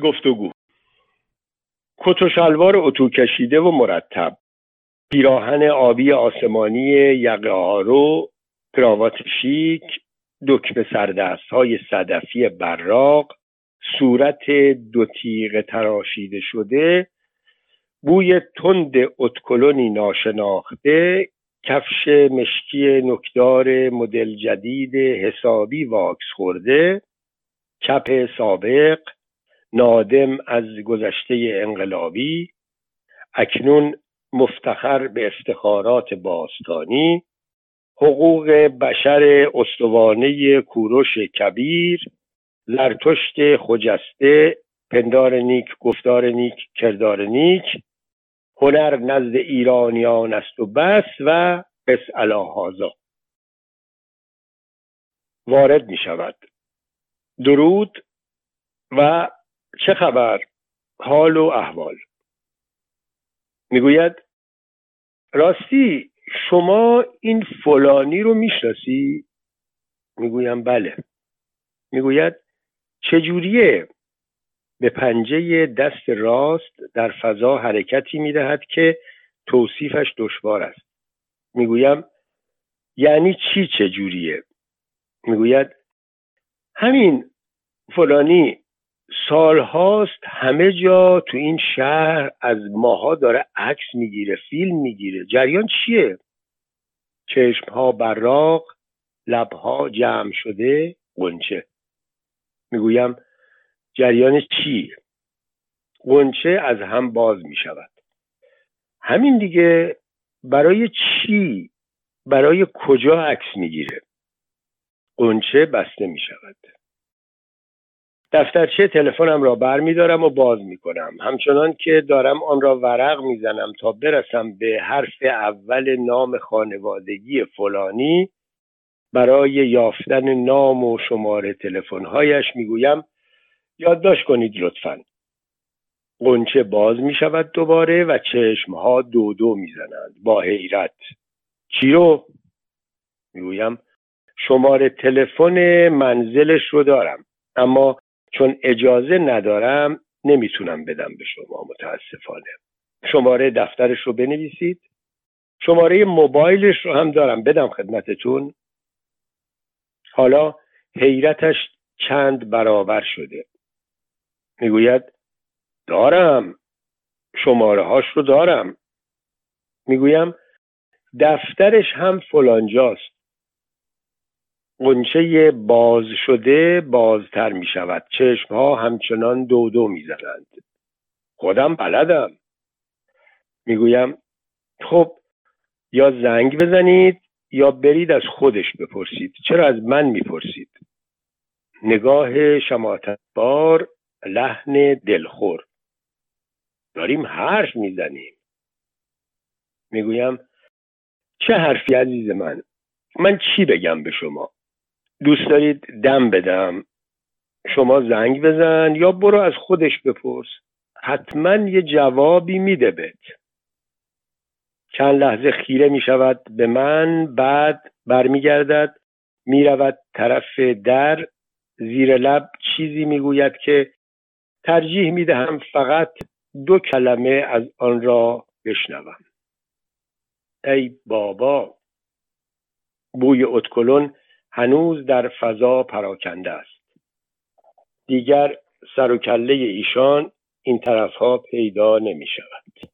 گفتگو. کت و شلوار اتو کشیده و مرتب. پیراهن آبی آسمانی یقه آرو کراوات شیک دکمه سردست های صدفی براق صورت دو تیغ تراشیده شده بوی تند اتکلونی ناشناخته کفش مشکی نکدار مدل جدید حسابی واکس خورده چپ سابق نادم از گذشته انقلابی اکنون مفتخر به افتخارات باستانی حقوق بشر استوانه کوروش کبیر زرتشت خجسته پندار نیک گفتار نیک کردار نیک هنر نزد ایرانیان است و بس و قس هازا. وارد می شود درود و چه خبر؟ حال و احوال. می‌گوید راستی شما این فلانی رو می‌شناسی؟ می‌گویم بله. می‌گوید چجوریه به پنجه دست راست در فضا حرکتی می‌دهد که توصیفش دشوار است؟ می‌گویم یعنی چی چجوریه؟ می‌گوید همین فلانی سالهاست همه جا تو این شهر از ماها داره عکس می‌گیره فیلم می‌گیره. جریان چیه؟ چشمها براق لبها جمع شده قنچه می‌گویم جریان چی؟ قنچه از هم باز می‌شود. همین دیگه برای چی؟ برای کجا عکس می‌گیره؟ قنچه بسته می‌شود. دفترچه تلفنم را بر می دارم و باز می کنم همچنان که دارم آن را ورق می‌زنم تا برسم به حرف اول نام خانوادگی فلانی برای یافتن نام و شماره تلفن‌هایش می‌گویم. یادداشت کنید لطفا. قنچه باز می شود دوباره و چشمها دو دو می‌زنند. با حیرت. چی رو؟ می‌گویم. شماره تلفن منزلش رو دارم. اما چون اجازه ندارم نمی‌تونم بدم به شما متاسفانه. شماره دفترش رو بنویسید. شماره موبایلش رو هم دارم. بدم خدمتتون. حالا حیرتش چند برابر شده. می‌گوید دارم. شماره هاش رو دارم. می‌گویم دفترش هم فلانجاست. قنچه باز شده بازتر می شود چشم ها همچنان دو دو می زنند خودم بلدم. می‌گویم خب یا زنگ بزنید یا برید از خودش بپرسید. چرا از من می‌پرسید؟ نگاه شماتت بار لحن دلخور. داریم حرف می‌زنیم. می‌گویم چه حرفی عزیز من؟ من چی بگم به شما؟ دوست دارید دم بدم. شما زنگ بزن یا برو از خودش بپرس. حتما یه جوابی میده بهت. چند لحظه خیره می شود به من بعد برمیگردد می‌رود طرف در زیر لب چیزی می‌گوید که ترجیح می‌دهم فقط دو کلمه از آن را بشنوم. ای بابا بوی اتکلون هنوز در فضا پراکنده است. دیگر سر و کله ایشان این طرفها پیدا نمی شود